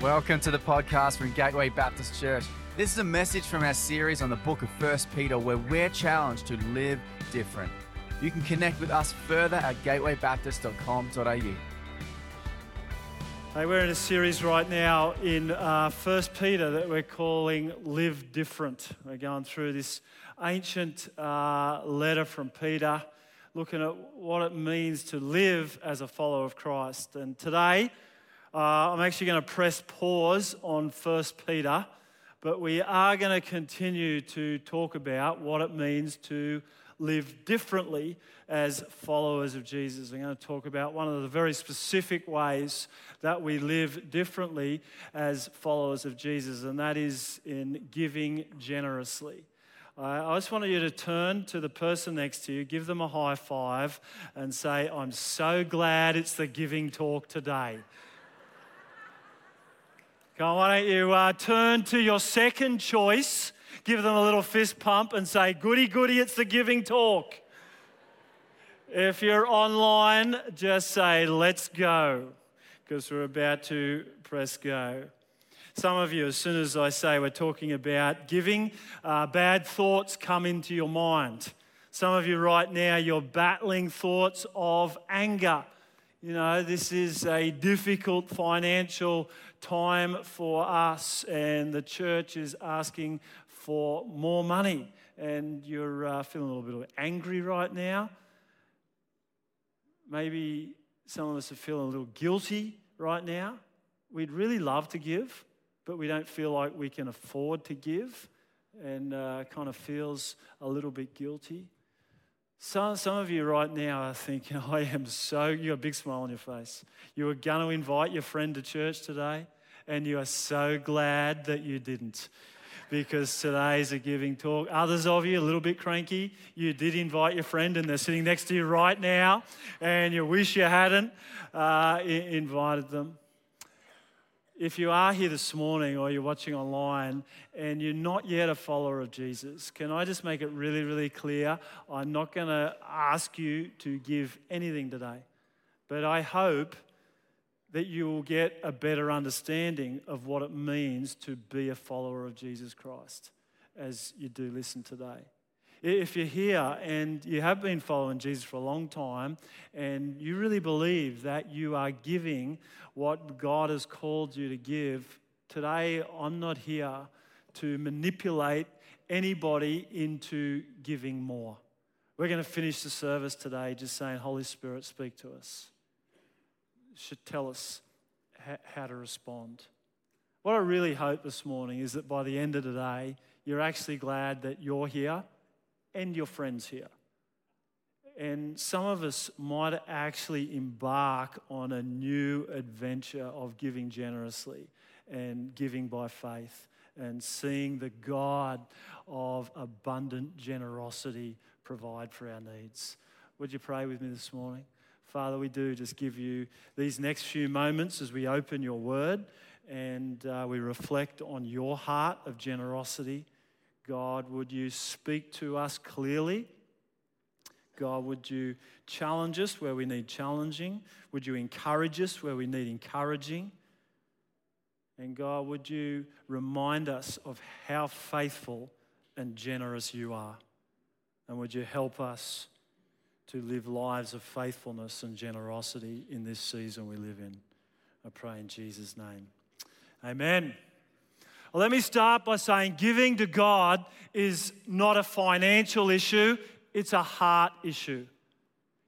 Welcome to the podcast from Gateway Baptist Church. This is a message from our series on the book of 1 Peter where we're challenged to live different. You can connect with us further at gatewaybaptist.com.au. Hey, we're in a series right now in uh, 1 Peter that we're calling Live Different. We're going through this ancient uh, letter from Peter, looking at what it means to live as a follower of Christ. And today, uh, I'm actually going to press pause on 1 Peter, but we are going to continue to talk about what it means to live differently as followers of Jesus. I'm going to talk about one of the very specific ways that we live differently as followers of Jesus, and that is in giving generously. I just want you to turn to the person next to you, give them a high five, and say, I'm so glad it's the giving talk today. On, why don't you uh, turn to your second choice, give them a little fist pump, and say, Goody, goody, it's the giving talk. If you're online, just say, Let's go, because we're about to press go. Some of you, as soon as I say we're talking about giving, uh, bad thoughts come into your mind. Some of you right now, you're battling thoughts of anger. You know, this is a difficult financial time for us, and the church is asking for more money. And you're uh, feeling a little bit angry right now. Maybe some of us are feeling a little guilty right now. We'd really love to give, but we don't feel like we can afford to give, and uh, kind of feels a little bit guilty. Some, some of you right now are thinking, I am so, you got a big smile on your face. You were going to invite your friend to church today, and you are so glad that you didn't. Because today's a giving talk. Others of you, a little bit cranky, you did invite your friend, and they're sitting next to you right now, and you wish you hadn't uh, invited them if you are here this morning or you're watching online and you're not yet a follower of Jesus, can I just make it really, really clear? I'm not going to ask you to give anything today, but I hope that you will get a better understanding of what it means to be a follower of Jesus Christ as you do listen today. If you're here and you have been following Jesus for a long time and you really believe that you are giving what God has called you to give, today I'm not here to manipulate anybody into giving more. We're going to finish the service today just saying, Holy Spirit, speak to us. Should tell us how to respond. What I really hope this morning is that by the end of the day, you're actually glad that you're here and your friends here. And some of us might actually embark on a new adventure of giving generously and giving by faith and seeing the God of abundant generosity provide for our needs. Would you pray with me this morning? Father, we do just give you these next few moments as we open your word and uh, we reflect on your heart of generosity God, would you speak to us clearly? God, would you challenge us where we need challenging? Would you encourage us where we need encouraging? And God, would you remind us of how faithful and generous you are? And would you help us to live lives of faithfulness and generosity in this season we live in? I pray in Jesus' name. Amen. Let me start by saying giving to God is not a financial issue, it's a heart issue.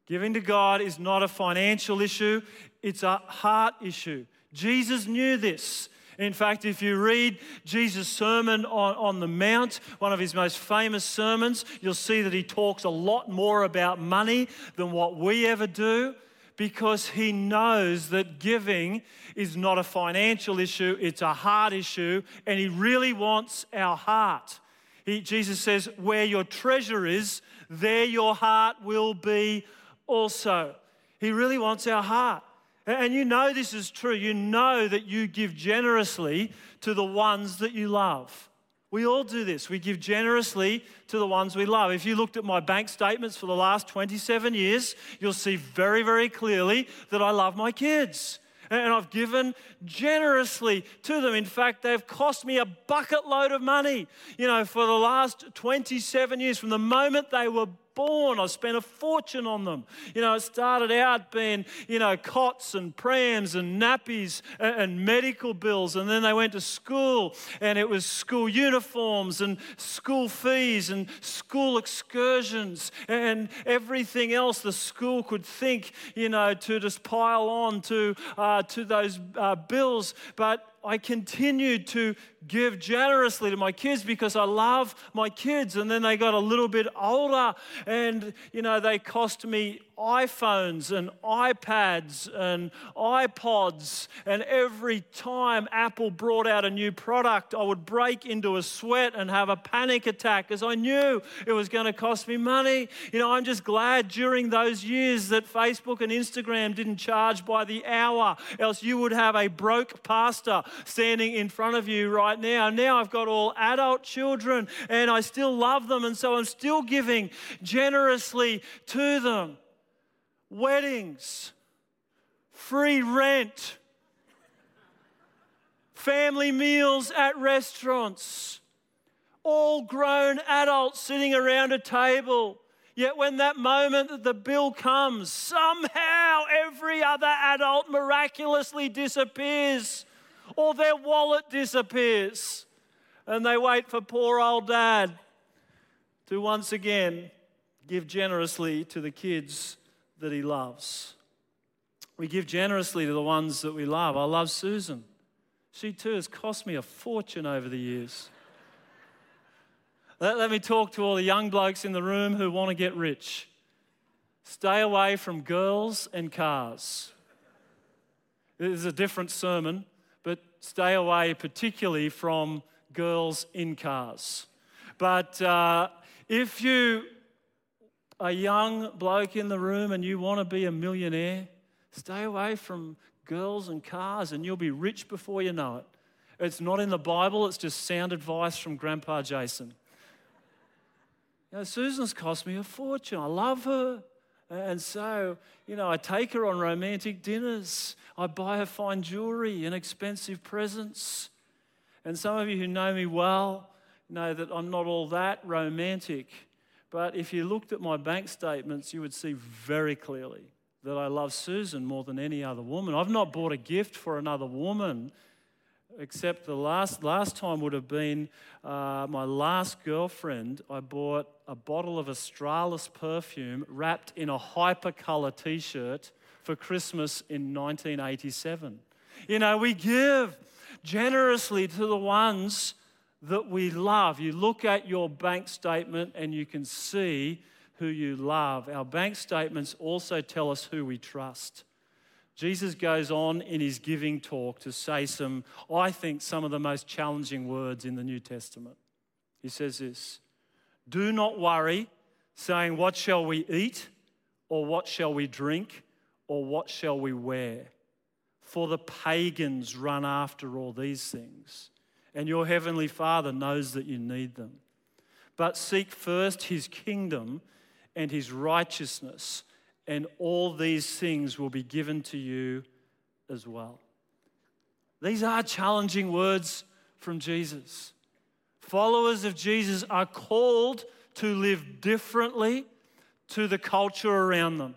Giving to God is not a financial issue, it's a heart issue. Jesus knew this. In fact, if you read Jesus' sermon on, on the Mount, one of his most famous sermons, you'll see that he talks a lot more about money than what we ever do because he knows that giving is not a financial issue, it's a heart issue, and he really wants our heart. He, Jesus says, Where your treasure is, there your heart will be also. He really wants our heart. And you know this is true. You know that you give generously to the ones that you love. We all do this. We give generously to the ones we love. If you looked at my bank statements for the last 27 years, you'll see very, very clearly that I love my kids. and I've given generously to them. In fact, they've cost me a bucket load of money, you know, for the last 27 years, from the moment they were born. I spent a fortune on them. You know, it started out being, you know, cots and prams and nappies and, and, medical bills. And then they went to school and it was school uniforms and school fees and school excursions and everything else the school could think, you know, to just pile on to, uh, to those uh, bills. But I continued to give generously to my kids because I love my kids. And then they got a little bit older and, you know, they cost me iPhones and iPads and iPods. And every time Apple brought out a new product, I would break into a sweat and have a panic attack because I knew it was going to cost me money. You know, I'm just glad during those years that Facebook and Instagram didn't charge by the hour, else you would have a broke pastor standing in front of you right now. Now I've got all adult children and I still love them, and so I'm still giving generously to them weddings, free rent, family meals at restaurants, all grown adults sitting around a table. Yet, when that moment that the bill comes, somehow every other adult miraculously disappears, or their wallet disappears, and they wait for poor old dad to once again give generously to the kids that He loves. We give generously to the ones that we love. I love Susan. She too has cost me a fortune over the years. let, let me talk to all the young blokes in the room who want to get rich. Stay away from girls and cars. This is a different sermon, but stay away particularly from girls in cars. But uh, if you a young bloke in the room and you want to be a millionaire, stay away from girls and cars and you'll be rich before you know it. It's not in the Bible, it's just sound advice from Grandpa Jason. You know, Susan's cost me a fortune. I love her. And so, you know, I take her on romantic dinners. I buy her fine jewelry and expensive presents. And some of you who know me well know that I'm not all that romantic. But if you looked at my bank statements, you would see very clearly that I love Susan more than any other woman. I've not bought a gift for another woman, except the last, last time would have been uh, my last girlfriend. I bought a bottle of Australis perfume wrapped in a hypercolor t shirt for Christmas in 1987. You know, we give generously to the ones that we love. You look at your bank statement and you can see who you love. Our bank statements also tell us who we trust. Jesus goes on in his giving talk to say some, I think, some of the most challenging words in the New Testament. He says this Do not worry, saying, What shall we eat? Or what shall we drink? Or what shall we wear? For the pagans run after all these things and your heavenly Father knows that you need them. But seek first his kingdom and his righteousness, and all these things will be given to you as well. These are challenging words from Jesus. Followers of Jesus are called to live differently to the culture around them.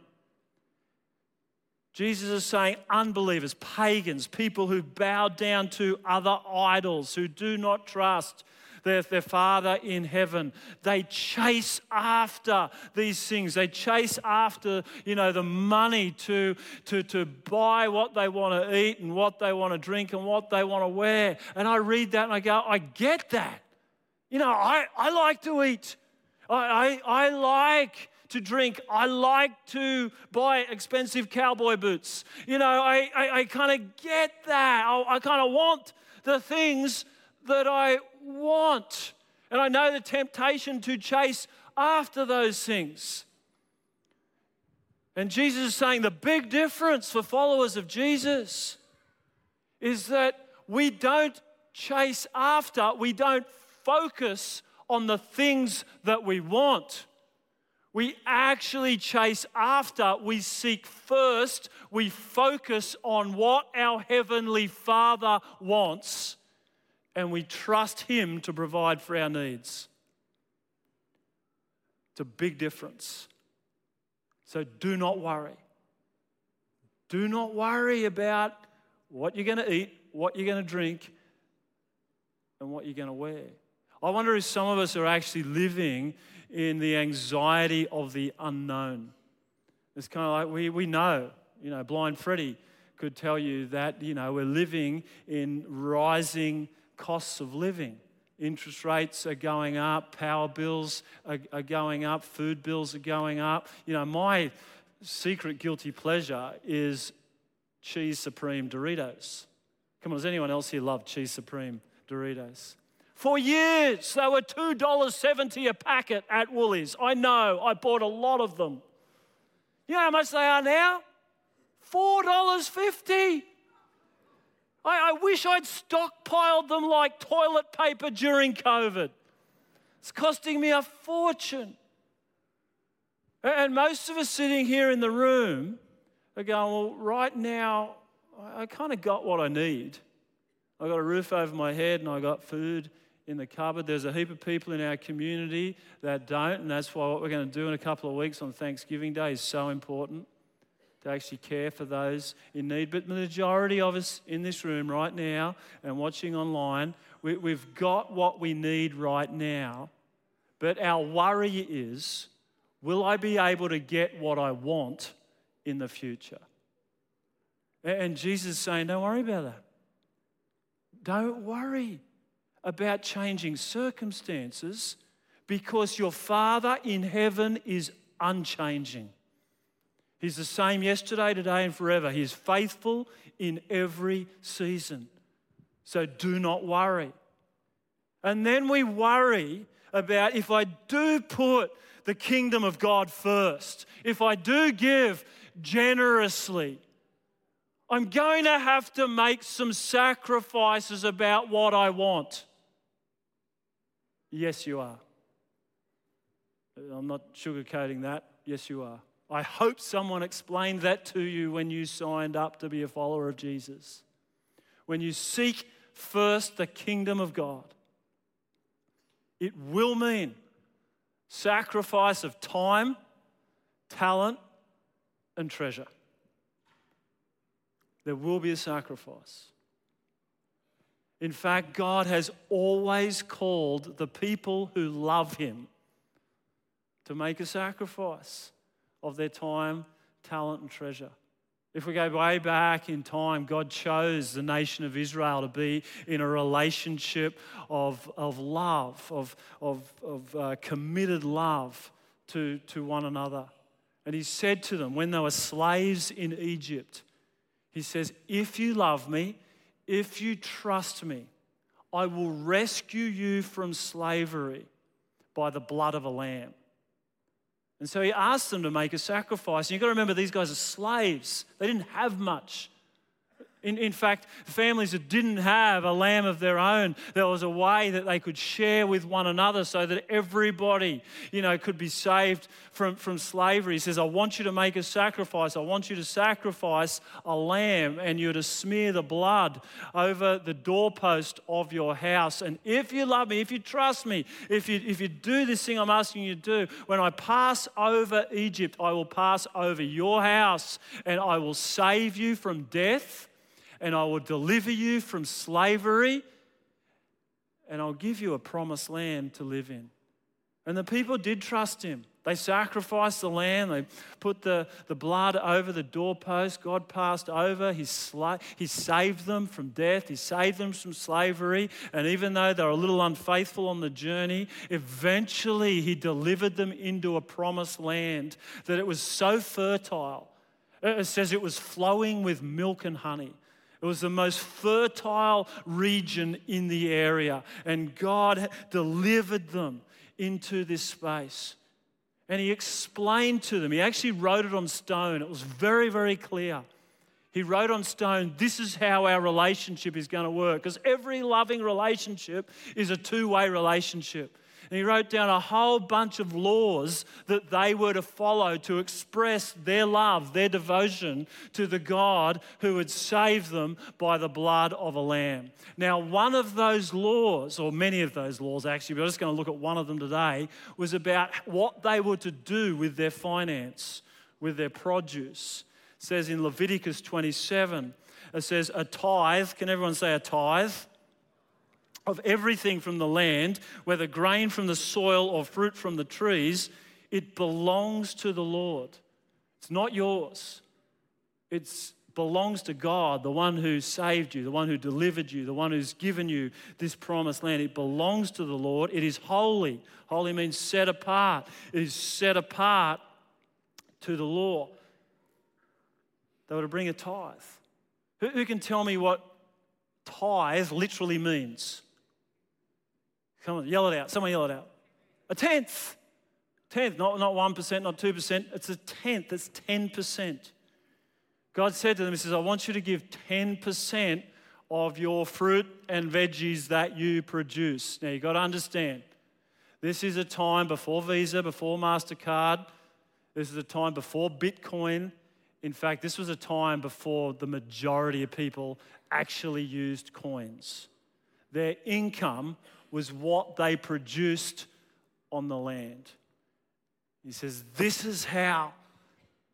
Jesus is saying unbelievers, pagans, people who bow down to other idols, who do not trust their, their Father in heaven. They chase after these things. They chase after, you know, the money to, to, to buy what they want to eat and what they want to drink and what they want to wear. And I read that and I go, I get that. You know, I, I like to eat. I, I, I like to drink. I like to buy expensive cowboy boots. You know, I, I, I kind of get that. I, I kind of want the things that I want. And I know the temptation to chase after those things. And Jesus is saying the big difference for followers of Jesus is that we don't chase after, we don't focus on the things that we want We actually chase after, we seek first, we focus on what our Heavenly Father wants, and we trust Him to provide for our needs. It's a big difference. So do not worry. Do not worry about what you're going to eat, what you're going to drink, and what you're going to wear. I wonder if some of us are actually living in the anxiety of the unknown. It's kind of like we, we know, you know, blind Freddie could tell you that, you know, we're living in rising costs of living. Interest rates are going up, power bills are, are going up, food bills are going up. You know, my secret guilty pleasure is cheese supreme Doritos. Come on, does anyone else here love cheese supreme Doritos? For years, they were $2.70 a packet at Woolies. I know, I bought a lot of them. You know how much they are now? $4.50. I, I wish I'd stockpiled them like toilet paper during COVID. It's costing me a fortune. And most of us sitting here in the room are going, Well, right now, I kind of got what I need. I got a roof over my head and I got food in the cupboard. There's a heap of people in our community that don't, and that's why what we're going to do in a couple of weeks on Thanksgiving Day is so important to actually care for those in need. But the majority of us in this room right now and watching online, we, we've got what we need right now. But our worry is will I be able to get what I want in the future? And Jesus is saying, don't worry about that. Don't worry about changing circumstances because your Father in heaven is unchanging. He's the same yesterday, today, and forever. He is faithful in every season. So do not worry. And then we worry about if I do put the kingdom of God first, if I do give generously, I'm going to have to make some sacrifices about what I want. Yes, you are. I'm not sugarcoating that. Yes, you are. I hope someone explained that to you when you signed up to be a follower of Jesus. When you seek first the kingdom of God, it will mean sacrifice of time, talent, and treasure. There will be a sacrifice. In fact, God has always called the people who love Him to make a sacrifice of their time, talent, and treasure. If we go way back in time, God chose the nation of Israel to be in a relationship of, of love, of, of, of uh, committed love to, to one another. And He said to them when they were slaves in Egypt, He says, If you love me, if you trust me, I will rescue you from slavery by the blood of a lamb. And so he asked them to make a sacrifice. And you've got to remember, these guys are slaves, they didn't have much. In, in fact, families that didn't have a lamb of their own, there was a way that they could share with one another so that everybody, you know, could be saved from, from slavery. He says, I want you to make a sacrifice. I want you to sacrifice a lamb and you're to smear the blood over the doorpost of your house. And if you love me, if you trust me, if you, if you do this thing I'm asking you to do, when I pass over Egypt, I will pass over your house and I will save you from death and I will deliver you from slavery, and I'll give you a promised land to live in. And the people did trust him. They sacrificed the lamb, they put the, the blood over the doorpost. God passed over, he, sla- he saved them from death, He saved them from slavery. And even though they were a little unfaithful on the journey, eventually He delivered them into a promised land that it was so fertile. It says it was flowing with milk and honey. It was the most fertile region in the area, and God delivered them into this space. And He explained to them, He actually wrote it on stone. It was very, very clear. He wrote on stone, This is how our relationship is going to work. Because every loving relationship is a two way relationship. And he wrote down a whole bunch of laws that they were to follow to express their love, their devotion to the God who had saved them by the blood of a lamb. Now, one of those laws, or many of those laws actually, I'm just going to look at one of them today, was about what they were to do with their finance, with their produce. It says in Leviticus 27, it says, a tithe. Can everyone say a tithe? Of everything from the land, whether grain from the soil or fruit from the trees, it belongs to the Lord. It's not yours. It belongs to God, the one who saved you, the one who delivered you, the one who's given you this promised land. It belongs to the Lord. It is holy. Holy means set apart. It is set apart to the law. They were to bring a tithe. Who, who can tell me what tithe literally means? Come on, yell it out. Someone yell it out. A tenth. Tenth, not, not 1%, not 2%. It's a tenth. It's 10%. God said to them, He says, I want you to give 10% of your fruit and veggies that you produce. Now, you've got to understand, this is a time before Visa, before MasterCard. This is a time before Bitcoin. In fact, this was a time before the majority of people actually used coins. Their income was what they produced on the land. He says, This is how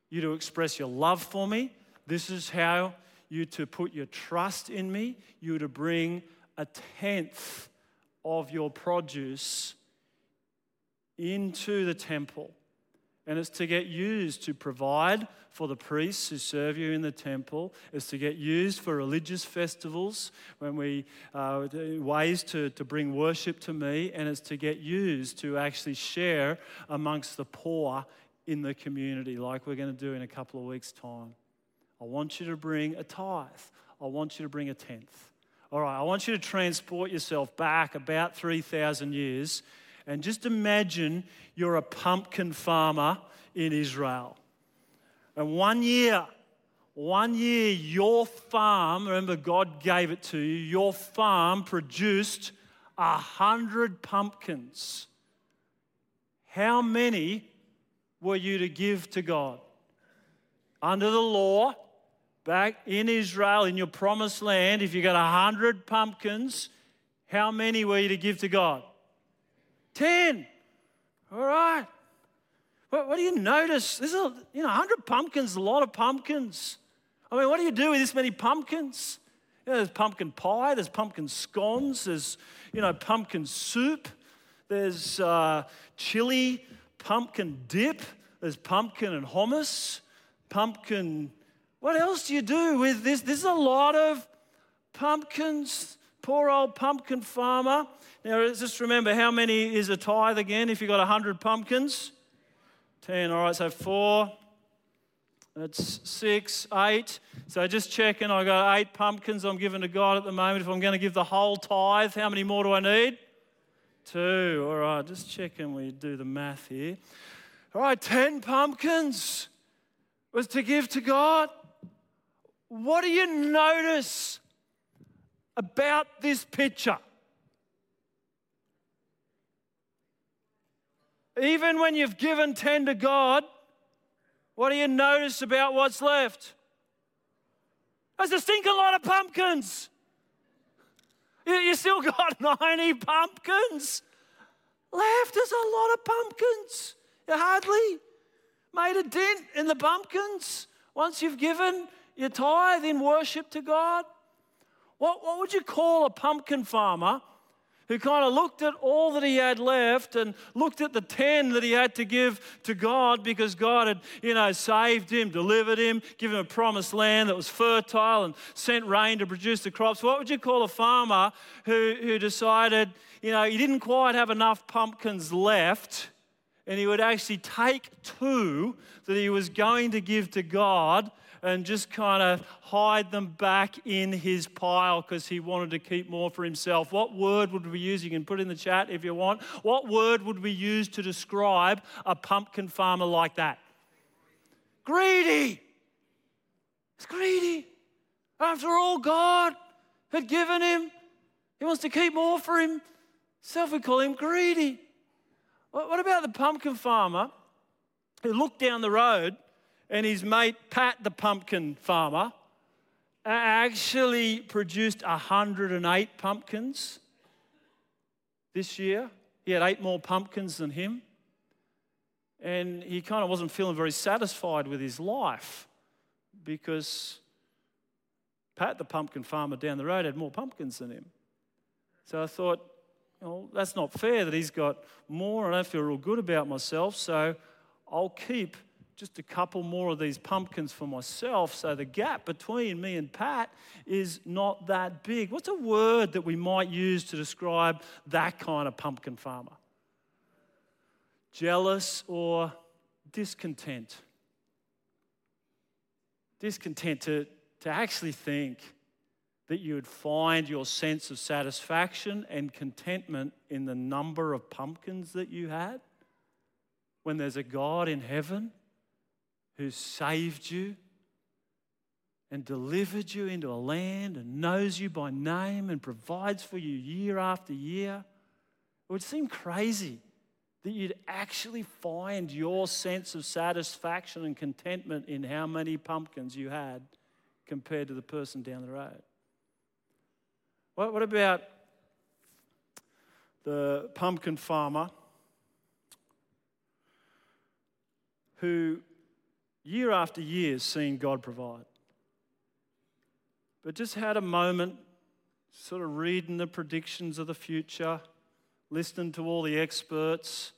you to express your love for me. This is how you to put your trust in me. You to bring a tenth of your produce into the temple. And it's to get used to provide for the priests who serve you in the temple. It's to get used for religious festivals, when we uh, ways to, to bring worship to me, and it's to get used to actually share amongst the poor in the community, like we're going to do in a couple of weeks' time. I want you to bring a tithe. I want you to bring a tenth. All right, I want you to transport yourself back about 3,000 years and just imagine you're a pumpkin farmer in Israel. And one year, one year, your farm, remember God gave it to you, your farm produced a hundred pumpkins. How many were you to give to God? Under the law, back in Israel, in your promised land, if you got a hundred pumpkins, how many were you to give to God? Ten. All right. What, what do you notice? There's a, you know, 100 pumpkins, a lot of pumpkins. I mean, what do you do with this many pumpkins? You know, there's pumpkin pie, there's pumpkin scones, there's, you know, pumpkin soup, there's uh, chili, pumpkin dip, there's pumpkin and hummus, pumpkin. What else do you do with this? There's a lot of pumpkins. Poor old pumpkin farmer. Now, just remember how many is a tithe again if you've got 100 pumpkins? 10. All right, so four. That's six, eight. So just checking, I got eight pumpkins I'm giving to God at the moment. If I'm going to give the whole tithe, how many more do I need? Two. All right, just checking we do the math here. All right, 10 pumpkins was to give to God. What do you notice about this picture? Even when you've given 10 to God, what do you notice about what's left? There's a stinking lot of pumpkins. You still got 90 pumpkins left. There's a lot of pumpkins. You hardly made a dent in the pumpkins once you've given your tithe in worship to God. What, what would you call a pumpkin farmer who kind of looked at all that he had left and looked at the 10 that he had to give to God because God had, you know, saved him, delivered him, given him a promised land that was fertile and sent rain to produce the crops. What would you call a farmer who, who decided, you know, he didn't quite have enough pumpkins left and he would actually take two that he was going to give to God and just kind of hide them back in his pile because he wanted to keep more for himself. What word would we use? You can put in the chat if you want. What word would we use to describe a pumpkin farmer like that? Greedy. It's greedy. After all, God had given him, he wants to keep more for himself. We call him greedy. What about the pumpkin farmer who looked down the road and his mate Pat, the pumpkin farmer, uh, actually produced 108 pumpkins this year? He had eight more pumpkins than him. And he kind of wasn't feeling very satisfied with his life because Pat, the pumpkin farmer down the road, had more pumpkins than him. So I thought, well, that's not fair that he's got more. I don't feel real good about myself, so I'll keep just a couple more of these pumpkins for myself so the gap between me and Pat is not that big. What's a word that we might use to describe that kind of pumpkin farmer? Jealous or discontent? Discontent to, to actually think that you would find your sense of satisfaction and contentment in the number of pumpkins that you had? When there's a God in heaven who saved you and delivered you into a land and knows you by name and provides for you year after year, it would seem crazy that you'd actually find your sense of satisfaction and contentment in how many pumpkins you had compared to the person down the road. What, what about the pumpkin farmer who, year after year, seen God provide? But just had a moment, sort of reading the predictions of the future, listening to all the experts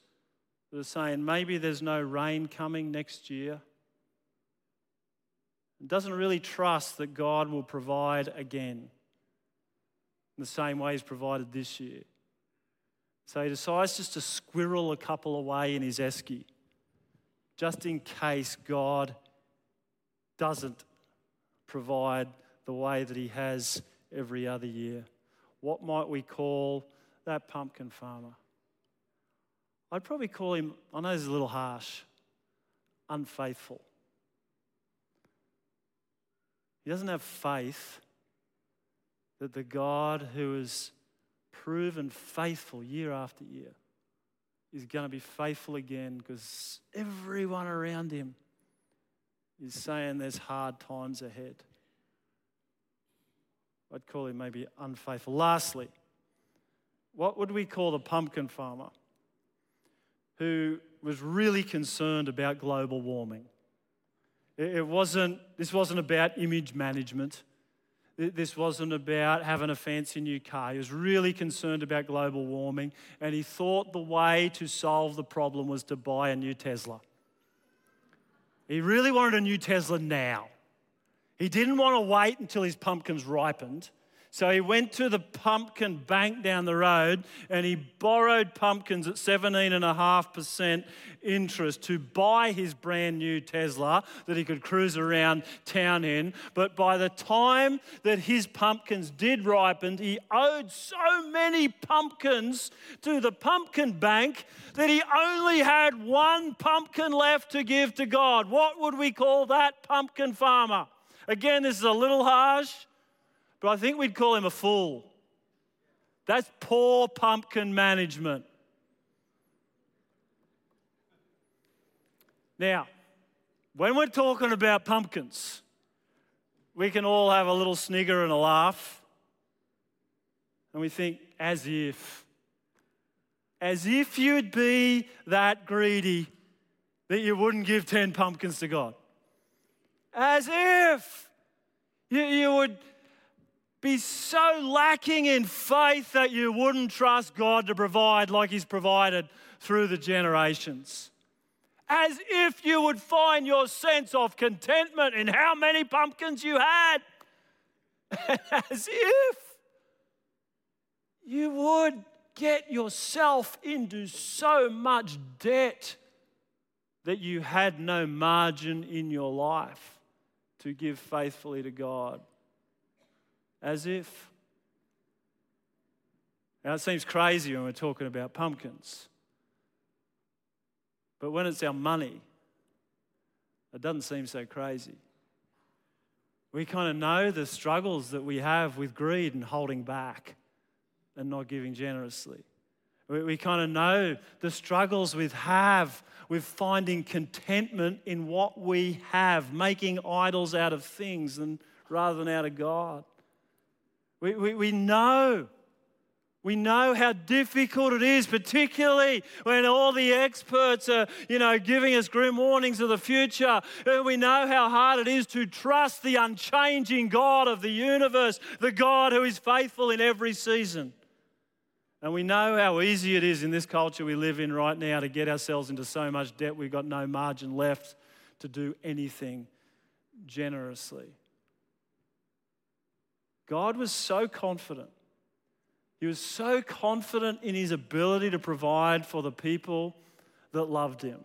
that are saying maybe there's no rain coming next year. And Doesn't really trust that God will provide again in the same way He's provided this year. So he decides just to squirrel a couple away in his esky, just in case God doesn't provide the way that He has every other year. What might we call that pumpkin farmer? I'd probably call him, I know is a little harsh, unfaithful. He doesn't have faith that the God who has proven faithful year after year is going to be faithful again because everyone around him is saying there's hard times ahead. I'd call him maybe unfaithful. Lastly, what would we call the pumpkin farmer who was really concerned about global warming? It wasn't, this wasn't about image management. This wasn't about having a fancy new car. He was really concerned about global warming, and he thought the way to solve the problem was to buy a new Tesla. He really wanted a new Tesla now. He didn't want to wait until his pumpkins ripened. So he went to the pumpkin bank down the road and he borrowed pumpkins at 17.5% interest to buy his brand new Tesla that he could cruise around town in. But by the time that his pumpkins did ripen, he owed so many pumpkins to the pumpkin bank that he only had one pumpkin left to give to God. What would we call that pumpkin farmer? Again, this is a little harsh but I think we'd call him a fool. That's poor pumpkin management. Now, when we're talking about pumpkins, we can all have a little snigger and a laugh. And we think, as if, as if you'd be that greedy that you wouldn't give 10 pumpkins to God. As if you, you would be so lacking in faith that you wouldn't trust God to provide like He's provided through the generations. As if you would find your sense of contentment in how many pumpkins you had. As if you would get yourself into so much debt that you had no margin in your life to give faithfully to God as if. Now, it seems crazy when we're talking about pumpkins. But when it's our money, it doesn't seem so crazy. We kind of know the struggles that we have with greed and holding back and not giving generously. We, we kind of know the struggles we have with finding contentment in what we have, making idols out of things and rather than out of God. We, we, we know we know how difficult it is, particularly when all the experts are, you know, giving us grim warnings of the future. Uh, we know how hard it is to trust the unchanging God of the universe, the God who is faithful in every season. And we know how easy it is in this culture we live in right now to get ourselves into so much debt we've got no margin left to do anything generously. God was so confident he was so confident in his ability to provide for the people that loved him.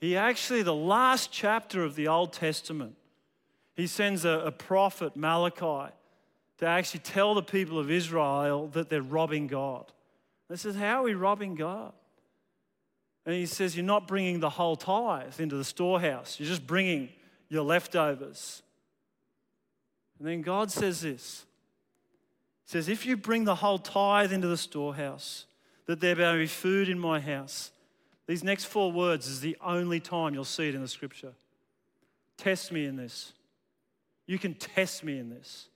He actually, the last chapter of the Old Testament, he sends a, a prophet, Malachi, to actually tell the people of Israel that they're robbing God. They says, How are we robbing God? And he says, You're not bringing the whole tithe into the storehouse, you're just bringing your leftovers. And then God says this says, If you bring the whole tithe into the storehouse, that there may be food in my house. These next four words is the only time you'll see it in the scripture. Test me in this. You can test me in this,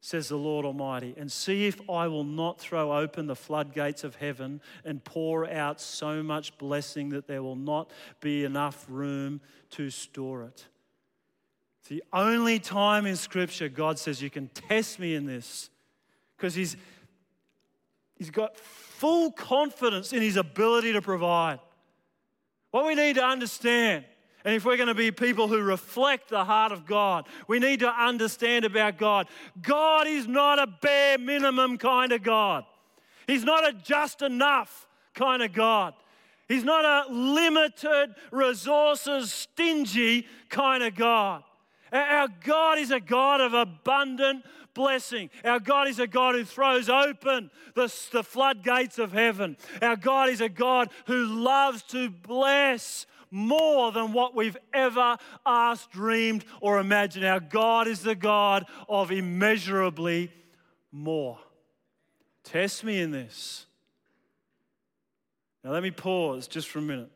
says the Lord Almighty, and see if I will not throw open the floodgates of heaven and pour out so much blessing that there will not be enough room to store it. It's the only time in Scripture God says, You can test me in this because he's, he's got full confidence in his ability to provide. What we need to understand, and if we're going to be people who reflect the heart of God, we need to understand about God. God is not a bare minimum kind of God, He's not a just enough kind of God. He's not a limited resources, stingy kind of God. Our God is a God of abundant blessing. Our God is a God who throws open the, the floodgates of heaven. Our God is a God who loves to bless more than what we've ever asked, dreamed, or imagined. Our God is the God of immeasurably more. Test me in this. Now, let me pause just for a minute.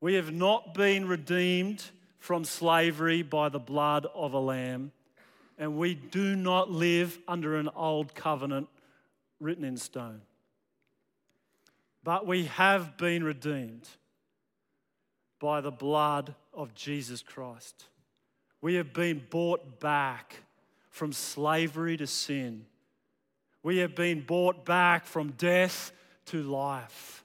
We have not been redeemed from slavery by the blood of a lamb and we do not live under an old covenant written in stone. But we have been redeemed by the blood of Jesus Christ. We have been bought back from slavery to sin. We have been bought back from death to life.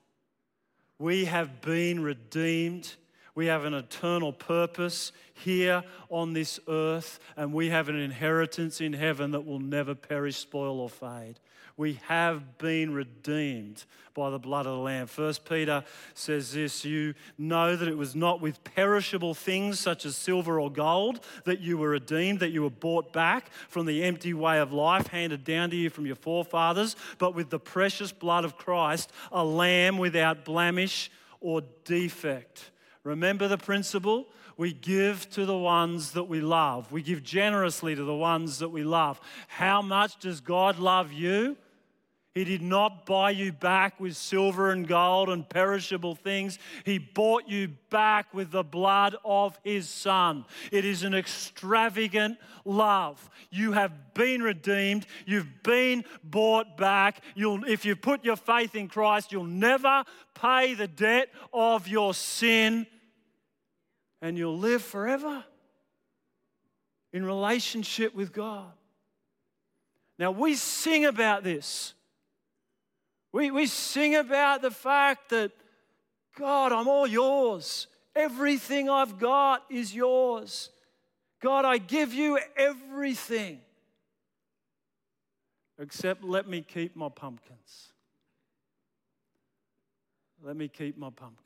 We have been redeemed we have an eternal purpose here on this earth, and we have an inheritance in heaven that will never perish, spoil, or fade. We have been redeemed by the blood of the Lamb. First Peter says this You know that it was not with perishable things such as silver or gold that you were redeemed, that you were bought back from the empty way of life handed down to you from your forefathers, but with the precious blood of Christ, a lamb without blemish or defect. Remember the principle? We give to the ones that we love. We give generously to the ones that we love. How much does God love you? He did not buy you back with silver and gold and perishable things. He bought you back with the blood of His Son. It is an extravagant love. You have been redeemed. You've been bought back. You'll, if you put your faith in Christ, you'll never pay the debt of your sin and you'll live forever in relationship with God. Now, we sing about this. We, we sing about the fact that, God, I'm all yours. Everything I've got is yours. God, I give you everything. Except let me keep my pumpkins. Let me keep my pumpkins.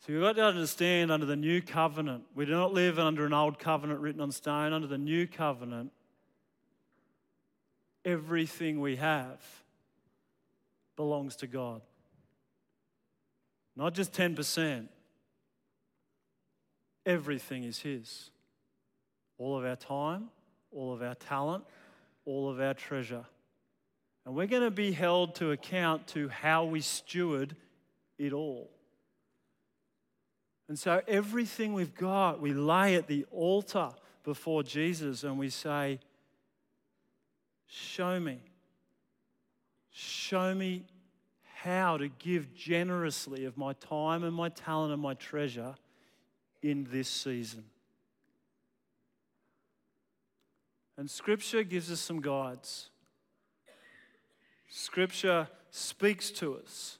So you've got to understand under the new covenant, we do not live under an old covenant written on stone. Under the new covenant, everything we have belongs to God. Not just 10%, everything is His. All of our time, all of our talent, all of our treasure. And we're going to be held to account to how we steward it all. And so everything we've got, we lay at the altar before Jesus and we say, Show me. Show me how to give generously of my time and my talent and my treasure in this season. And Scripture gives us some guides. Scripture speaks to us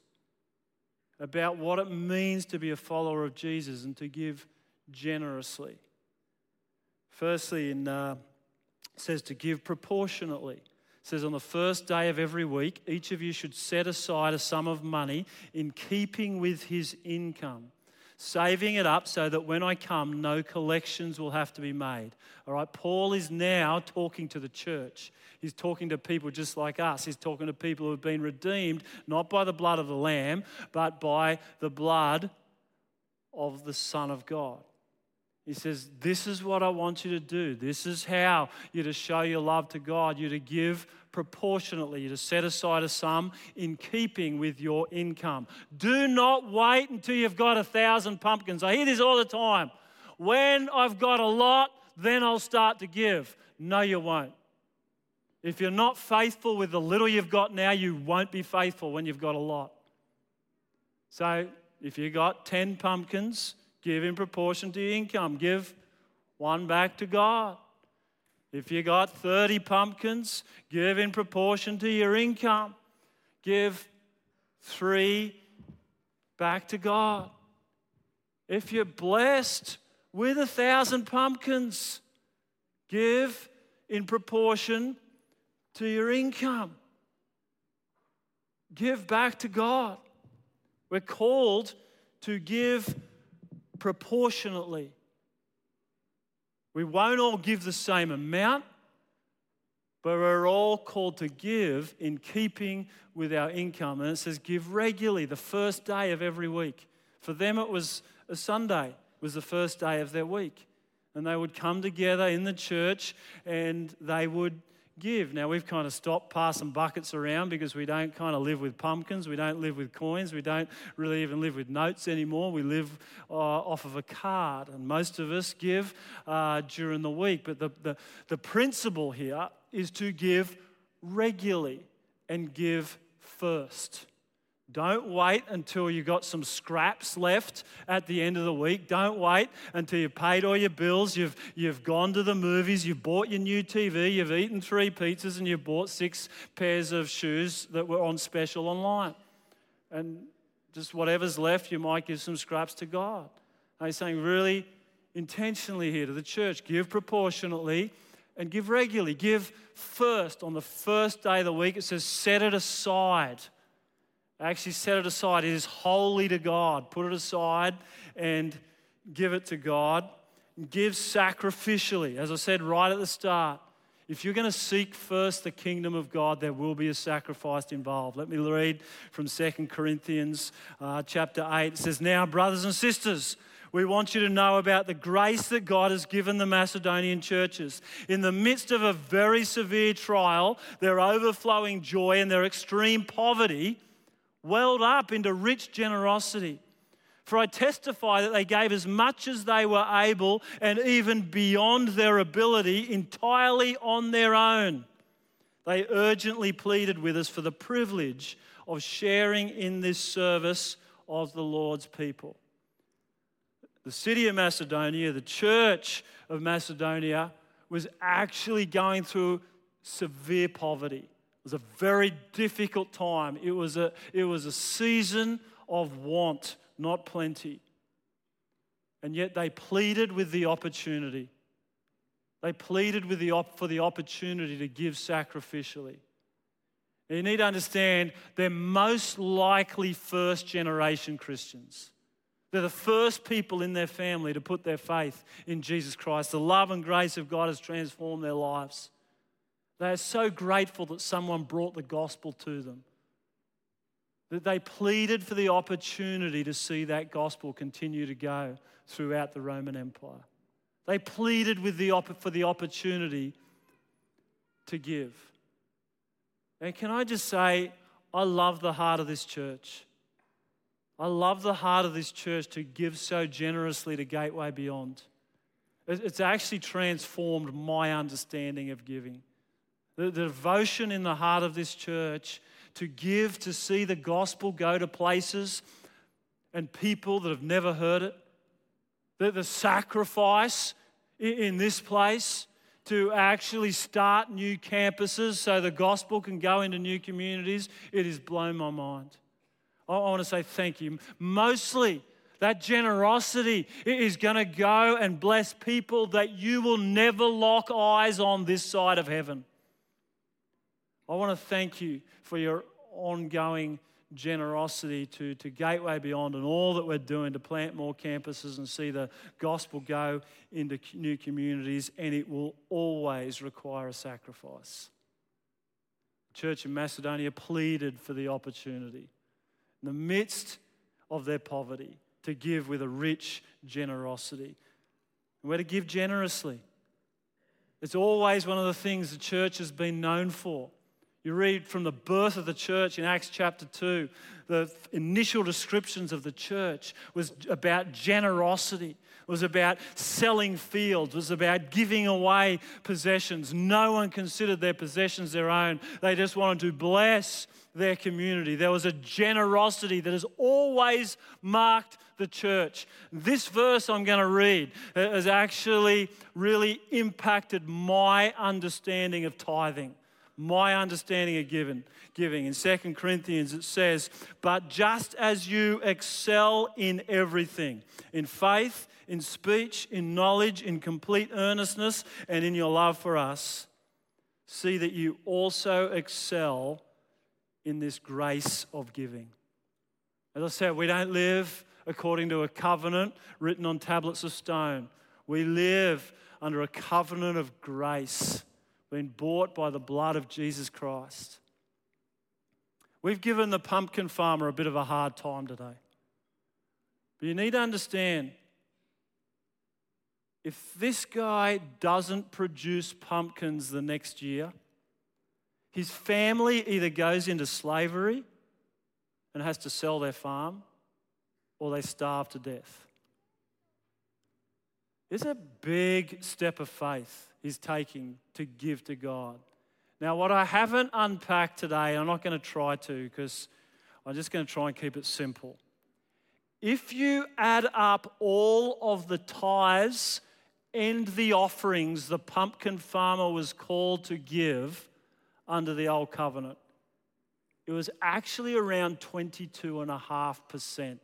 about what it means to be a follower of Jesus and to give generously. Firstly, in, uh, it says to give proportionately. It says on the first day of every week, each of you should set aside a sum of money in keeping with his income saving it up so that when I come, no collections will have to be made. All right, Paul is now talking to the church. He's talking to people just like us. He's talking to people who have been redeemed not by the blood of the Lamb, but by the blood of the Son of God. He says, This is what I want you to do. This is how you're to show your love to God. You're to give proportionately. You're to set aside a sum in keeping with your income. Do not wait until you've got a thousand pumpkins. I hear this all the time. When I've got a lot, then I'll start to give. No, you won't. If you're not faithful with the little you've got now, you won't be faithful when you've got a lot. So if you've got 10 pumpkins, Give in proportion to your income. Give one back to God. If you got 30 pumpkins, give in proportion to your income. Give three back to God. If you're blessed with a thousand pumpkins, give in proportion to your income. Give back to God. We're called to give proportionately. We won't all give the same amount, but we're all called to give in keeping with our income. And it says, give regularly the first day of every week. For them, it was a Sunday, was the first day of their week. And they would come together in the church and they would give. Now, we've kind of stopped passing buckets around because we don't kind of live with pumpkins, we don't live with coins, we don't really even live with notes anymore. We live uh, off of a card, and most of us give uh, during the week. But the, the, the principle here is to give regularly and give first. Don't wait until you've got some scraps left at the end of the week. Don't wait until you've paid all your bills, you've, you've gone to the movies, you've bought your new TV, you've eaten three pizzas, and you've bought six pairs of shoes that were on special online. And just whatever's left, you might give some scraps to God. I'm saying really intentionally here to the church give proportionately and give regularly. Give first on the first day of the week. It says, set it aside actually set it aside. It is holy to God. Put it aside and give it to God. Give sacrificially. As I said right at the start, if you're going to seek first the kingdom of God, there will be a sacrifice involved. Let me read from 2 Corinthians uh, chapter 8. It says, Now, brothers and sisters, we want you to know about the grace that God has given the Macedonian churches. In the midst of a very severe trial, their overflowing joy and their extreme poverty, welled up into rich generosity. For I testify that they gave as much as they were able and even beyond their ability entirely on their own. They urgently pleaded with us for the privilege of sharing in this service of the Lord's people. The city of Macedonia, the church of Macedonia, was actually going through severe poverty was a very difficult time. It was a, it was a season of want, not plenty. And yet they pleaded with the opportunity. They pleaded with the op- for the opportunity to give sacrificially. You need to understand they're most likely first generation Christians. They're the first people in their family to put their faith in Jesus Christ. The love and grace of God has transformed their lives. They are so grateful that someone brought the gospel to them. That they pleaded for the opportunity to see that gospel continue to go throughout the Roman Empire. They pleaded with the, for the opportunity to give. And can I just say, I love the heart of this church. I love the heart of this church to give so generously to Gateway Beyond. It's actually transformed my understanding of giving. The, the devotion in the heart of this church to give, to see the gospel go to places and people that have never heard it. The, the sacrifice in, in this place to actually start new campuses so the gospel can go into new communities, it has blown my mind. I, I want to say thank you. Mostly, that generosity is going to go and bless people that you will never lock eyes on this side of heaven. I want to thank you for your ongoing generosity to, to Gateway Beyond and all that we're doing to plant more campuses and see the gospel go into new communities, and it will always require a sacrifice. The church in Macedonia pleaded for the opportunity in the midst of their poverty to give with a rich generosity. We're to give generously. It's always one of the things the church has been known for. You read from the birth of the church in Acts chapter 2, the initial descriptions of the church was about generosity, was about selling fields, was about giving away possessions. No one considered their possessions their own. They just wanted to bless their community. There was a generosity that has always marked the church. This verse I'm going to read uh, has actually really impacted my understanding of tithing my understanding of giving. Giving in 2 Corinthians it says, "But just as you excel in everything, in faith, in speech, in knowledge, in complete earnestness, and in your love for us, see that you also excel in this grace of giving." As I said, we don't live according to a covenant written on tablets of stone. We live under a covenant of grace been bought by the blood of Jesus Christ. We've given the pumpkin farmer a bit of a hard time today. But you need to understand if this guy doesn't produce pumpkins the next year, his family either goes into slavery and has to sell their farm or they starve to death. It's a big step of faith he's taking to give to God. Now, what I haven't unpacked today, I'm not going to try to because I'm just going to try and keep it simple. If you add up all of the tithes and the offerings the pumpkin farmer was called to give under the old covenant, it was actually around 22.5%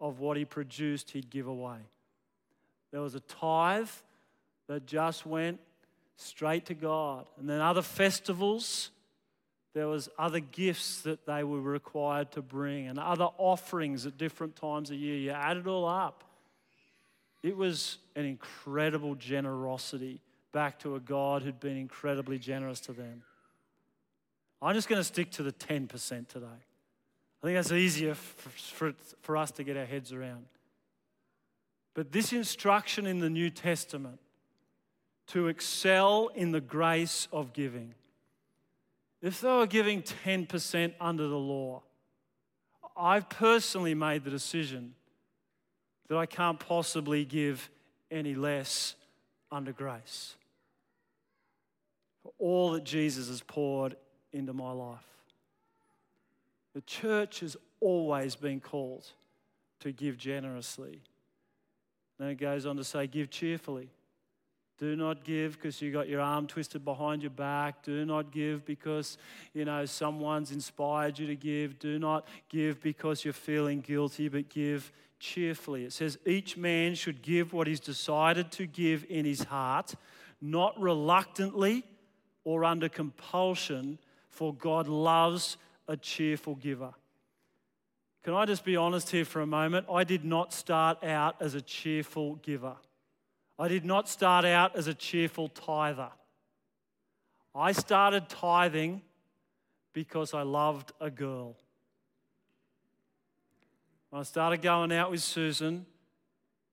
of what he produced, he'd give away. There was a tithe that just went straight to God. And then other festivals, there was other gifts that they were required to bring and other offerings at different times of year. You add it all up. It was an incredible generosity back to a God who'd been incredibly generous to them. I'm just going to stick to the 10% today. I think that's easier for, for, for us to get our heads around. But this instruction in the New Testament to excel in the grace of giving. If they were giving 10% under the law, I've personally made the decision that I can't possibly give any less under grace. For all that Jesus has poured into my life. The church has always been called to give generously. Then it goes on to say, give cheerfully. Do not give because you got your arm twisted behind your back. Do not give because, you know, someone's inspired you to give. Do not give because you're feeling guilty, but give cheerfully. It says each man should give what he's decided to give in his heart, not reluctantly or under compulsion, for God loves a cheerful giver. Can I just be honest here for a moment? I did not start out as a cheerful giver. I did not start out as a cheerful tither. I started tithing because I loved a girl. When I started going out with Susan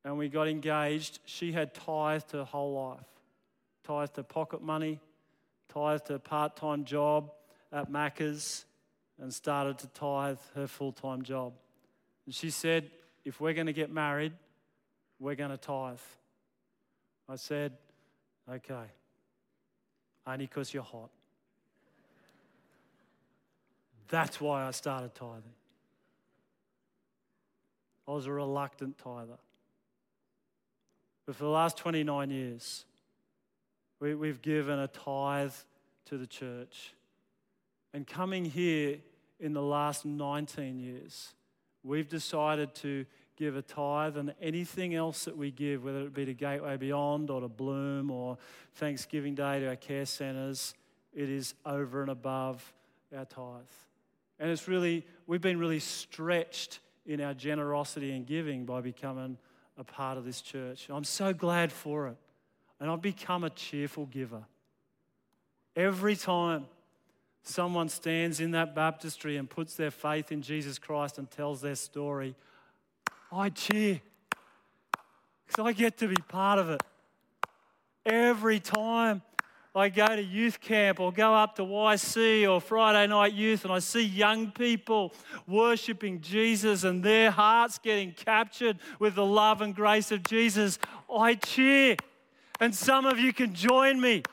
and we got engaged, she had tithed her whole life. Tithed her pocket money, tithed her part time job at Macca's, and started to tithe her full time job. And she said, If we're going to get married, we're going to tithe. I said, Okay, only because you're hot. That's why I started tithing. I was a reluctant tither. But for the last 29 years, we, we've given a tithe to the church. And coming here in the last 19 years, we've decided to give a tithe and anything else that we give, whether it be to Gateway Beyond or to Bloom or Thanksgiving Day to our care centres, it is over and above our tithe. And it's really, we've been really stretched in our generosity and giving by becoming a part of this church. I'm so glad for it. And I've become a cheerful giver. Every time someone stands in that baptistry and puts their faith in Jesus Christ and tells their story, I cheer because I get to be part of it. Every time I go to youth camp or go up to YC or Friday night youth and I see young people worshiping Jesus and their hearts getting captured with the love and grace of Jesus, I cheer. And some of you can join me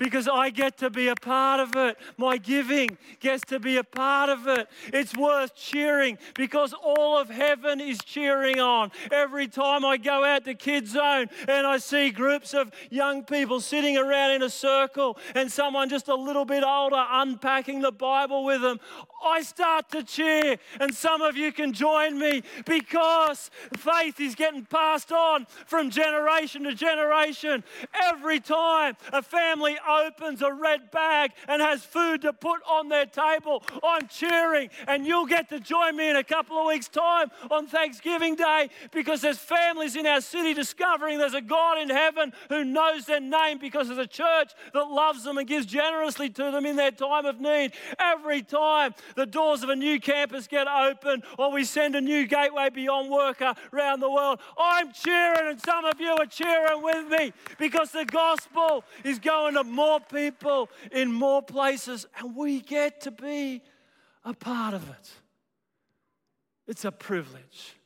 because I get to be a part of it. My giving gets to be a part of it. It's worth cheering because all of heaven is cheering on. Every time I go out to Kids Zone and I see groups of young people sitting around in a circle and someone just a little bit older unpacking the Bible with them, I start to cheer. And some of you can join me because faith is getting passed on from generation to generation. Every time a family opens a red bag and has food to put on their table, I'm cheering. And you'll get to join me in a couple of weeks' time on Thanksgiving Day because there's families in our city discovering there's a God in heaven who knows their name because there's a church that loves them and gives generously to them in their time of need. Every time the doors of a new campus get open or we send a new Gateway Beyond worker around the world, I'm cheering and some of you are cheering with me because the gospel is going to more people in more places and we get to be a part of it. It's a privilege.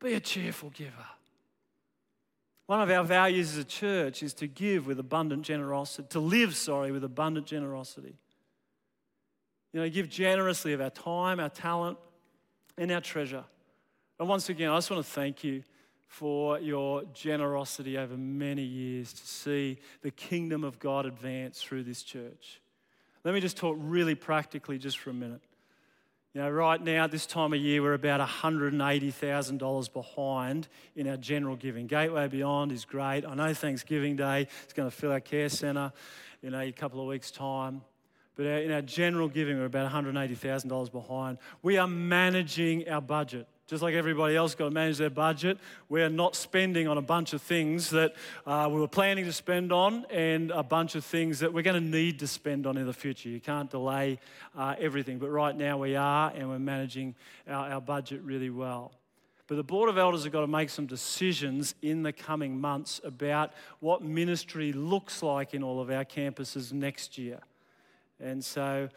Be a cheerful giver. One of our values as a church is to give with abundant generosity, to live, sorry, with abundant generosity. You know, give generously of our time, our talent, and our treasure. And once again, I just want to thank you for your generosity over many years to see the kingdom of God advance through this church. Let me just talk really practically just for a minute. You know, right now, this time of year, we're about $180,000 behind in our general giving. Gateway Beyond is great. I know Thanksgiving Day is going to fill our care centre in a couple of weeks' time. But in our general giving, we're about $180,000 behind. We are managing our budget. Just like everybody else got to manage their budget, we are not spending on a bunch of things that uh, we were planning to spend on and a bunch of things that we're going to need to spend on in the future. You can't delay uh, everything, but right now we are, and we're managing our, our budget really well. But the Board of Elders have got to make some decisions in the coming months about what ministry looks like in all of our campuses next year. And so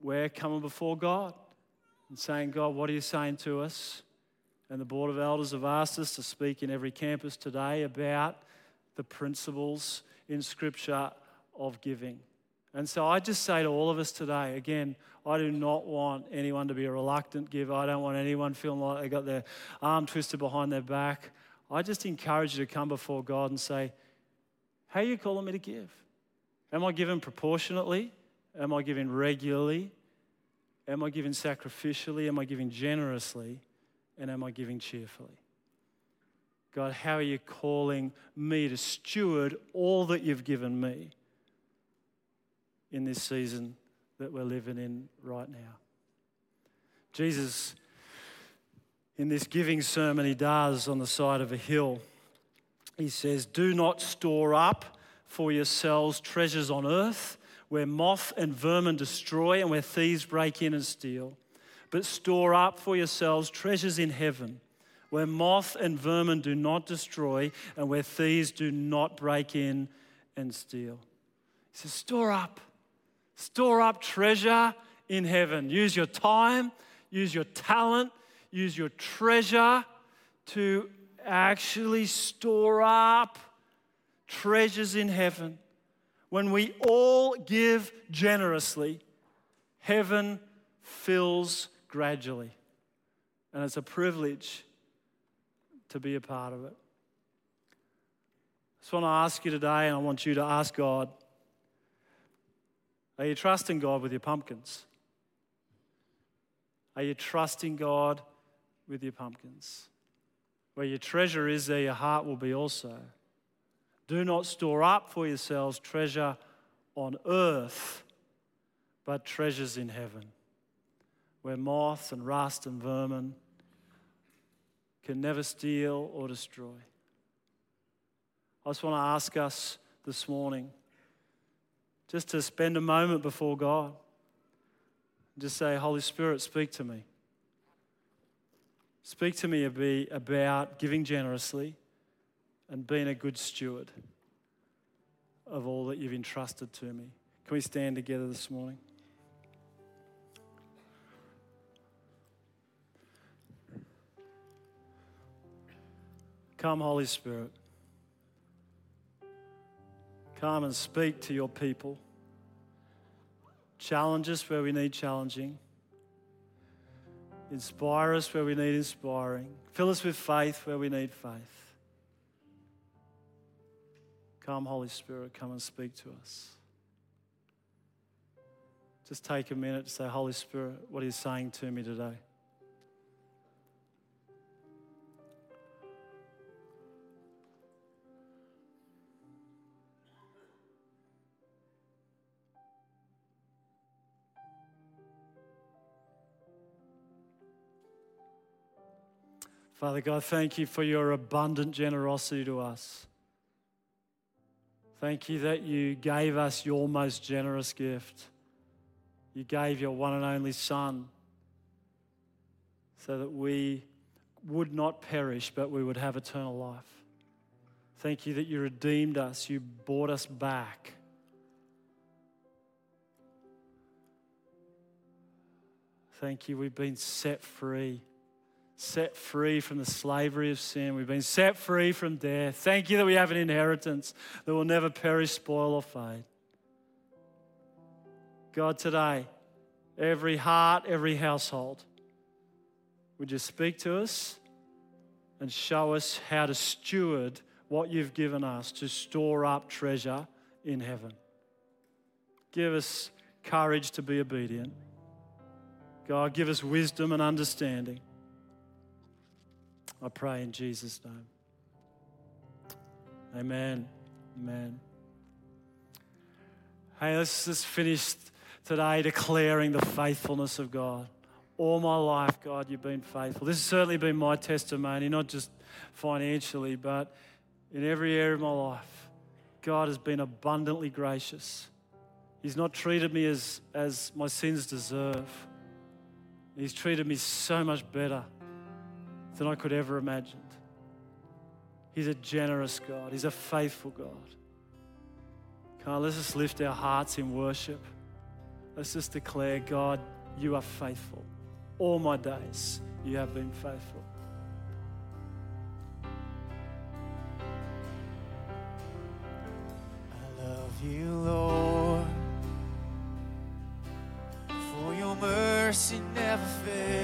we're coming before God and saying, God, what are you saying to us? And the Board of Elders have asked us to speak in every campus today about the principles in Scripture of giving. And so I just say to all of us today, again, I do not want anyone to be a reluctant giver. I don't want anyone feeling like they got their arm twisted behind their back. I just encourage you to come before God and say, How are you calling me to give? Am I giving proportionately? Am I giving regularly? Am I giving sacrificially? Am I giving generously? And am I giving cheerfully? God, how are you calling me to steward all that you've given me in this season that we're living in right now? Jesus, in this giving sermon he does on the side of a hill, he says, Do not store up for yourselves treasures on earth where moth and vermin destroy and where thieves break in and steal. But store up for yourselves treasures in heaven where moth and vermin do not destroy and where thieves do not break in and steal. He says, store up, store up treasure in heaven. Use your time, use your talent, use your treasure to actually store up treasures in heaven. When we all give generously, heaven fills gradually. And it's a privilege to be a part of it. I just want to ask you today, and I want you to ask God are you trusting God with your pumpkins? Are you trusting God with your pumpkins? Where your treasure is, there your heart will be also. Do not store up for yourselves treasure on earth, but treasures in heaven, where moths and rust and vermin can never steal or destroy. I just want to ask us this morning just to spend a moment before God. Just say, Holy Spirit, speak to me. Speak to me about giving generously and being a good steward of all that you've entrusted to me. Can we stand together this morning? Come, Holy Spirit. Come and speak to your people. Challenge us where we need challenging. Inspire us where we need inspiring. Fill us with faith where we need faith. Come, Holy Spirit, come and speak to us. Just take a minute to say, Holy Spirit, what are you saying to me today? Father God, thank you for your abundant generosity to us. Thank you that you gave us your most generous gift. You gave your one and only Son so that we would not perish, but we would have eternal life. Thank you that you redeemed us, you bought us back. Thank you, we've been set free set free from the slavery of sin. We've been set free from death. Thank you that we have an inheritance that will never perish, spoil, or fade. God, today, every heart, every household, would you speak to us and show us how to steward what you've given us to store up treasure in heaven? Give us courage to be obedient. God, give us wisdom and understanding. I pray in Jesus' name. Amen. Amen. Hey, let's just finish today declaring the faithfulness of God. All my life, God, you've been faithful. This has certainly been my testimony, not just financially, but in every area of my life. God has been abundantly gracious. He's not treated me as, as my sins deserve. He's treated me so much better than I could ever imagined. He's a generous God, He's a faithful God. On, let's just lift our hearts in worship. Let's just declare, God, you are faithful. All my days, you have been faithful. I love you, Lord, for your mercy never fails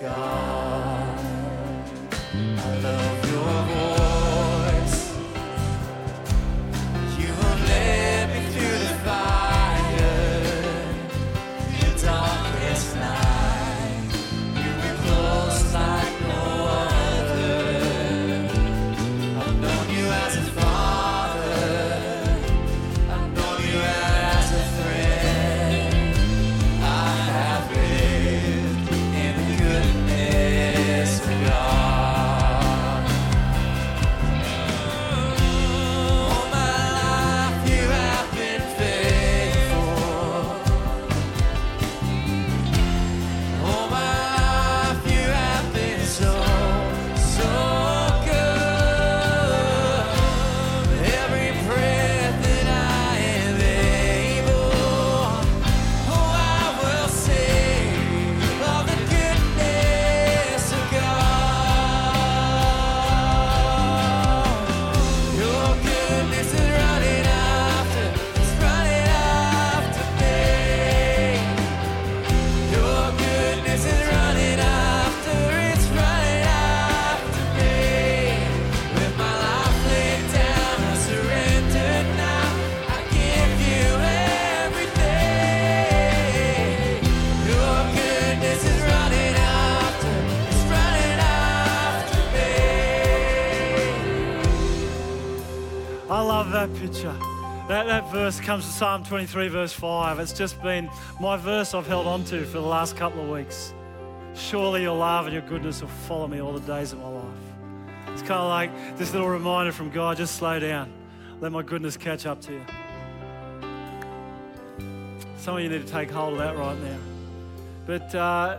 God. Verse comes from Psalm 23, verse 5. It's just been my verse I've held on to for the last couple of weeks. Surely your love and your goodness will follow me all the days of my life. It's kind of like this little reminder from God just slow down. Let my goodness catch up to you. Some of you need to take hold of that right now. But uh,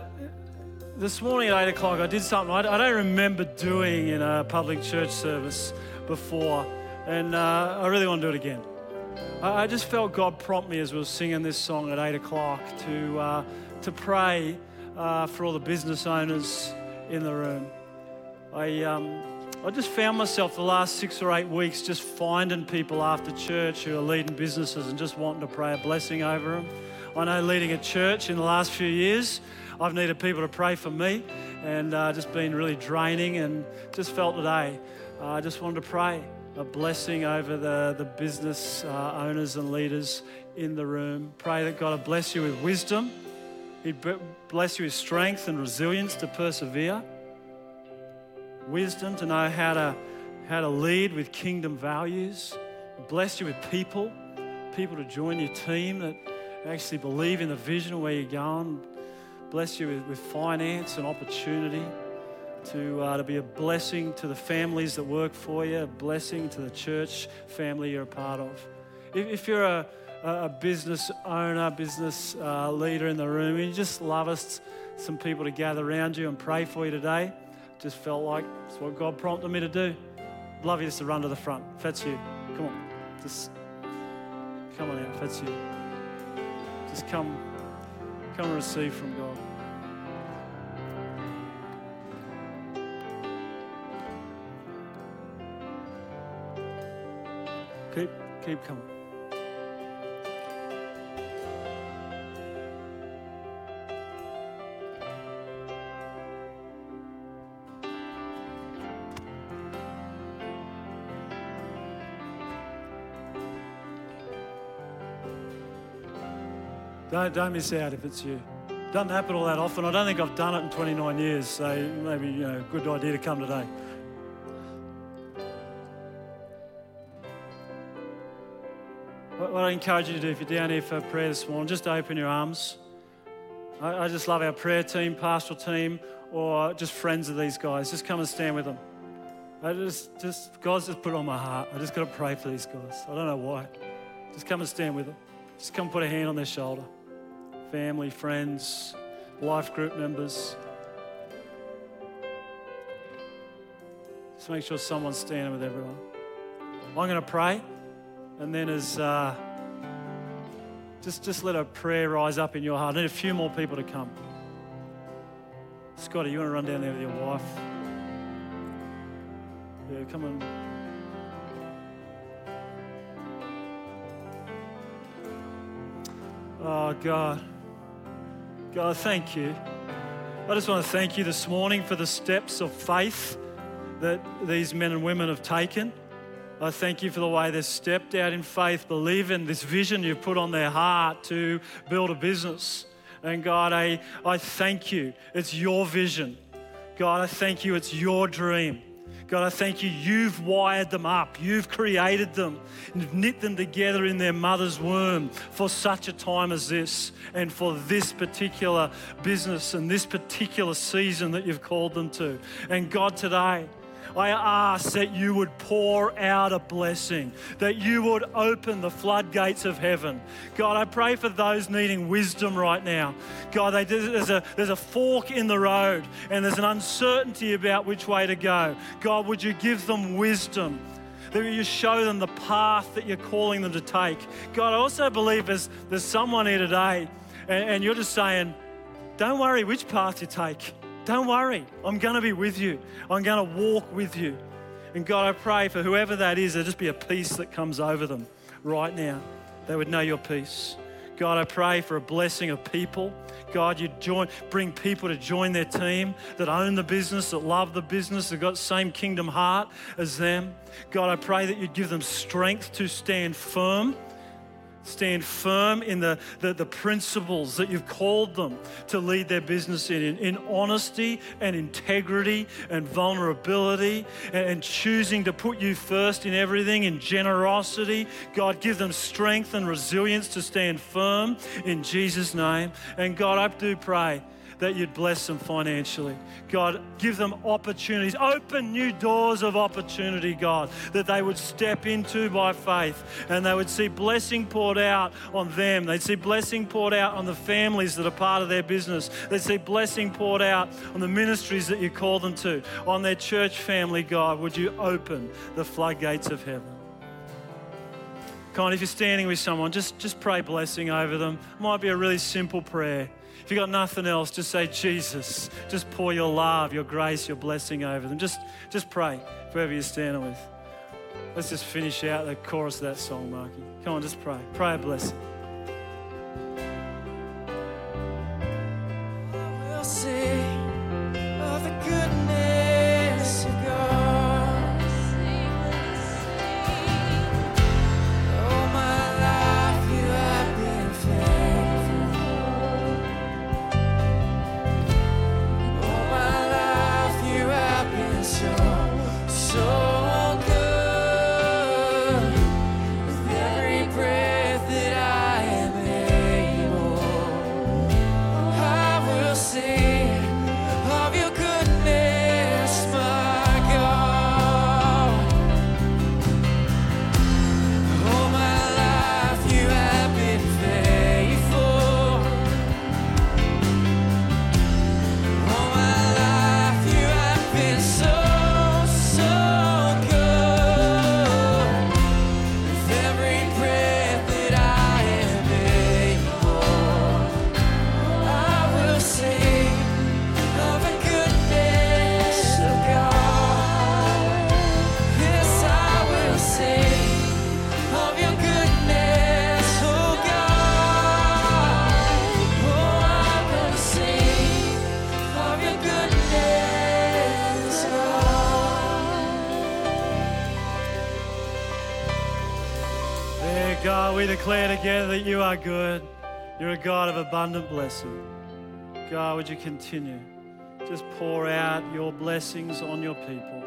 this morning at 8 o'clock, I did something I, I don't remember doing in a public church service before, and uh, I really want to do it again. I, just felt God prompt me as we were singing this song at 8 o'clock to, uh, to pray uh, for all the business owners in the room. I, um, I just found myself the last six or eight weeks just finding people after church who are leading businesses and just wanting to pray a blessing over them. I know leading a church in the last few years, I've needed people to pray for me and uh, just been really draining and just felt today, uh, I just wanted to pray a blessing over the, the business uh, owners and leaders in the room. Pray that God will bless you with wisdom. He'd bless you with strength and resilience to persevere wisdom to know how to, how to lead with kingdom values. Bless you with people, people to join your team that actually believe in the vision of where you're going. Bless you with, with finance and opportunity to, uh, to be a blessing to the families that work for you, a blessing to the church family you're a part of. If, if you're a, a business owner, business uh, leader in the room, and you just love us, some people to gather around you and pray for you today just felt like it's what God prompted me to do. Love you just to run to the front. If that's you, come on. Just come on out. If that's you, just come, come and receive from God. Keep, keep coming. Don't, don't miss out if it's you. Doesn't happen all that often. I don't think I've done it in 29 years, so maybe, you know, good idea to come today. I encourage you to do if you're down here for prayer this morning, just open your arms. I, I just love our prayer team, pastoral team, or just friends of these guys. Just come and stand with them. I just, just God's just put it on my heart. I just got to pray for these guys. I don't know why. Just come and stand with them. Just come put a hand on their shoulder family, friends, life group members. Just make sure someone's standing with everyone. I'm going to pray, and then as uh, just just let a prayer rise up in your heart. I need a few more people to come. Scotty, you want to run down there with your wife? Yeah, come on. Oh, God. God, thank you. I just want to thank you this morning for the steps of faith that these men and women have taken. I thank you for the way they've stepped out in faith, believing this vision you've put on their heart to build a business. And God, I, I thank you. It's your vision. God, I thank you. It's your dream. God, I thank you. You've wired them up. You've created them and knit them together in their mother's womb for such a time as this and for this particular business and this particular season that you've called them to. And God, today, I ask that you would pour out a blessing, that you would open the floodgates of heaven. God, I pray for those needing wisdom right now. God, they, there's, a, there's a fork in the road and there's an uncertainty about which way to go. God, would you give them wisdom? that you show them the path that you're calling them to take. God, I also believe there's, there's someone here today and, and you're just saying, don't worry which path you take. Don't worry, I'm going to be with you. I'm going to walk with you. And God, I pray for whoever that is, there just be a peace that comes over them right now. They would know your peace. God, I pray for a blessing of people. God, you join, bring people to join their team that own the business, that love the business, that got same kingdom heart as them. God, I pray that you'd give them strength to stand firm stand firm in the, the, the, principles that you've called them to lead their business in, in, in honesty and integrity and vulnerability and, and choosing to put you first in everything, in generosity. God, give them strength and resilience to stand firm in Jesus' name. And God, I do pray that you'd bless them financially. God, give them opportunities. Open new doors of opportunity, God, that they would step into by faith and they would see blessing poured out on them. They'd see blessing poured out on the families that are part of their business. They'd see blessing poured out on the ministries that you call them to, on their church family, God. Would you open the floodgates of heaven? On, if you're standing with someone, just, just pray blessing over them. It might be a really simple prayer. If you've got nothing else, just say, Jesus. Just pour your love, your grace, your blessing over them. Just, just pray, whoever you're standing with. Let's just finish out the chorus of that song, Marky. Come on, just pray. Pray a blessing. declare are good. You're a God of abundant blessing. God, would you continue? Just pour out your blessings on your people.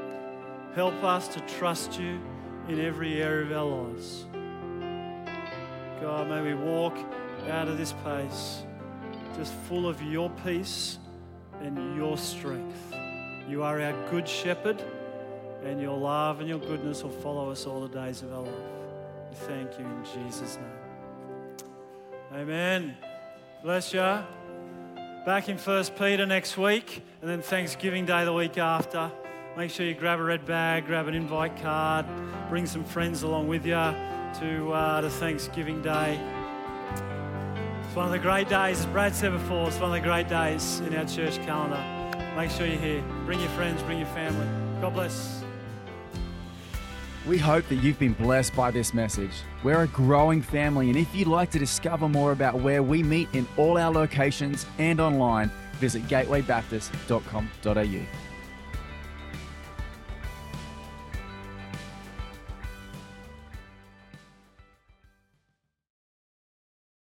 Help us to trust you in every area of our lives. God, may we walk out of this place just full of your peace and your strength. You are our good shepherd, and your love and your goodness will follow us all the days of our life. We thank you in Jesus' name. Amen. Bless you. Back in First Peter next week, and then Thanksgiving Day the week after. Make sure you grab a red bag, grab an invite card, bring some friends along with you to, uh, to Thanksgiving Day. It's one of the great days, as Brad said before, it's one of the great days in our church calendar. Make sure you're here. Bring your friends, bring your family. God bless. We hope that you've been blessed by this message. We're a growing family, and if you'd like to discover more about where we meet in all our locations and online, visit gatewaybaptist.com.au.